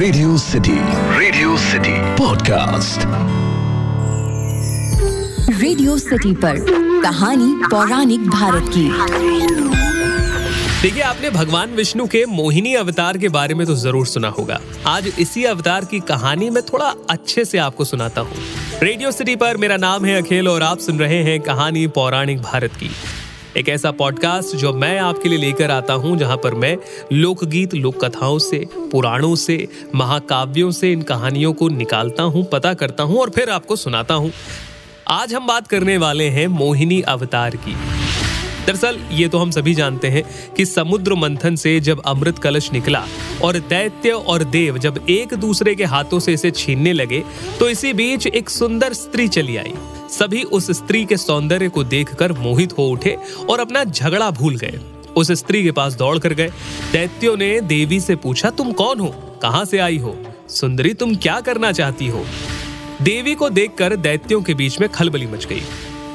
Radio city radio city podcast radio city पर कहानी पौराणिक भारत की। देखिए आपने भगवान विष्णु के मोहिनी अवतार के बारे में तो ज़रूर सुना होगा। आज इसी अवतार की कहानी मैं थोड़ा अच्छे से आपको सुनाता हूँ। रेडियो सिटी पर मेरा नाम है अखिल और आप सुन रहे हैं कहानी पौराणिक भारत की। एक ऐसा पॉडकास्ट जो मैं आपके लिए लेकर आता हूँ, जहाँ पर मैं लोकगीत लोक कथाओं से, पुराणों से, महाकाव्यों से इन कहानियों को निकालता हूँ, पता करता हूँ और फिर आपको सुनाता हूँ। आज हम बात करने वाले हैं मोहिनी अवतार की। दरअसल, ये तो हम सभी जानते हैं कि समुद्र मंथन से जब अमृत कलश निकला और दैत्य और देव जब एक दूसरे के हाथों से इसे छीनने लगे तो इसी बीच एक सुंदर स्त्री चली आई। सभी उस स्त्री के सौंदर्य को देखकर मोहित हो उठे और अपना झगड़ा भूल गए। उस स्त्री के पास दौड़ कर गए। दैत्यों ने देवी से पूछा, तुम कौन हो? कहाँ से आई हो? सुंदरी, तुम क्या करना चाहती हो? देवी को देखकर दैत्यों के बीच में खलबली मच गई।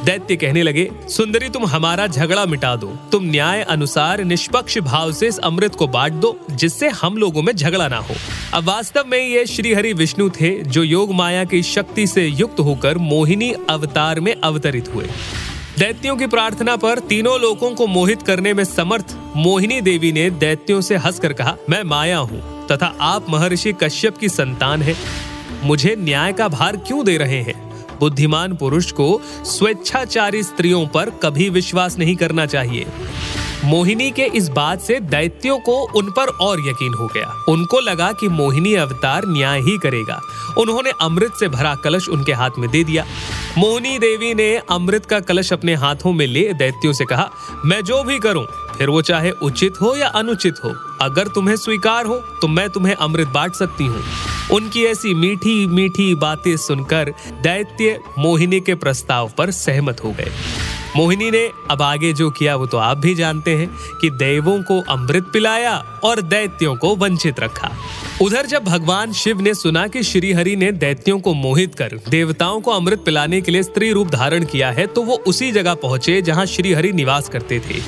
दैत्य कहने लगे, सुंदरी, तुम हमारा झगड़ा मिटा दो। तुम न्याय अनुसार निष्पक्ष भाव से इस अमृत को बांट दो, जिससे हम लोगों में झगड़ा ना हो। अब वास्तव में ये श्री हरि विष्णु थे, जो योग माया की शक्ति से युक्त होकर मोहिनी अवतार में अवतरित हुए। दैत्यों की प्रार्थना पर तीनों लोगों को मोहित करने में समर्थ मोहिनी देवी ने दैत्यों से हंसकर कहा, मैं माया हूँ, तथा आप महर्षि कश्यप की संतान है। मुझे न्याय का भार क्यों दे रहे हैं? बुद्धिमान पुरुष को स्वेच्छाचारी स्त्रियों पर कभी विश्वास नहीं करना चाहिए। मोहिनी के इस बात से दैत्यों को उन पर और यकीन हो गया। उनको लगा कि मोहिनी अवतार न्याय ही करेगा। उन्होंने अमृत से भरा कलश उनके हाथ में दे दिया। मोहिनी देवी ने अमृत का कलश अपने हाथों में ले दैत्यों से कहा, मैं जो भी करूँ, फिर वो चाहे उचित हो या अनुचित हो, अगर तुम्हें स्वीकार हो तो मैं तुम्हें अमृत बांट सकती हूँ। उनकी ऐसी मीठी मीठी बातें सुनकर दैत्य मोहिनी के प्रस्ताव पर सहमत हो गए। मोहिनी ने अब आगे जो किया वो तो आप भी जानते हैं कि देवों को अमृत पिलाया और दैत्यों को वंचित रखा। उधर जब भगवान शिव ने सुना कि श्री हरि ने दैत्यों को मोहित कर देवताओं को अमृत पिलाने के लिए स्त्री रूप धारण किया है तो वो उसी जगह पहुँचे जहाँ श्री हरि निवास करते थे।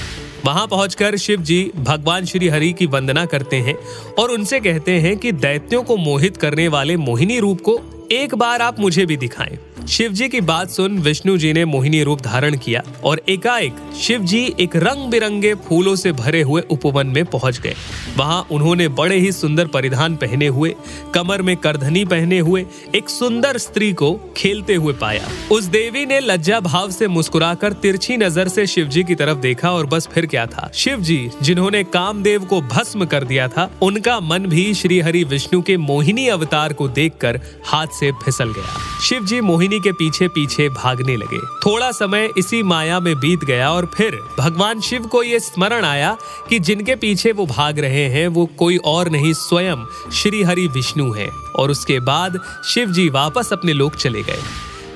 वहाँ पहुंचकर शिव जी भगवान श्री हरि की वंदना करते हैं और उनसे कहते हैं कि दैत्यों को मोहित करने वाले मोहिनी रूप को एक बार आप मुझे भी दिखाएँ। शिव जी की बात सुन विष्णु जी ने मोहिनी रूप धारण किया और एकाएक शिव जी एक रंग बिरंगे फूलों से भरे हुए उपवन में पहुँच गए। वहाँ उन्होंने बड़े ही सुंदर परिधान पहने हुए, कमर में करधनी पहने हुए, एक सुंदर स्त्री को खेलते हुए पाया। उस देवी ने लज्जा भाव से मुस्कुराकर तिरछी नज़र से शिव जी की तरफ़ देखा और बस फिर क्या था? शिव जी जिन्होंने कामदेव को भस्म कर दिया था, उनका मन भी श्री हरि विष्णु के मोहिनी अवतार को देखकर हाथ से फिसल गया। शिव जी मोहिनी के पीछे पीछे भागने लगे। थोड़ा समय इसी माया में बीत गया और फिर भगवान शिव को ये स्मरण आया कि जिनके पीछे वो भाग रहे हैं, वो कोई और नहीं, स्वयं श्री हरि विष्णु है। और उसके बाद शिव जी वापस अपने लोक चले गए।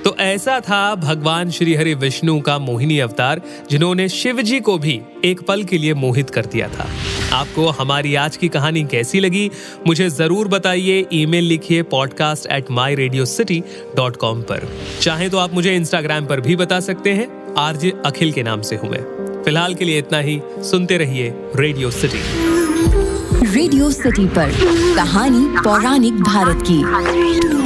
तो ऐसा था भगवान श्री हरि विष्णु का मोहिनी अवतार, जिन्होंने शिव जी को भी एक पल के लिए मोहित कर दिया था। आपको हमारी आज की कहानी कैसी लगी, मुझे ज़रूर बताइए ईमेल लिखिए podcast at my radio city dot com पर। चाहे तो आप मुझे इंस्टाग्राम पर भी बता सकते हैं, आरजे अखिल के नाम से हूँ मैं। फ़िलहाल के लिए इतना ही, सुनते रहिए रेडियो सिटी रेडियो सिटी पर, कहानी पौराणिक भारत की।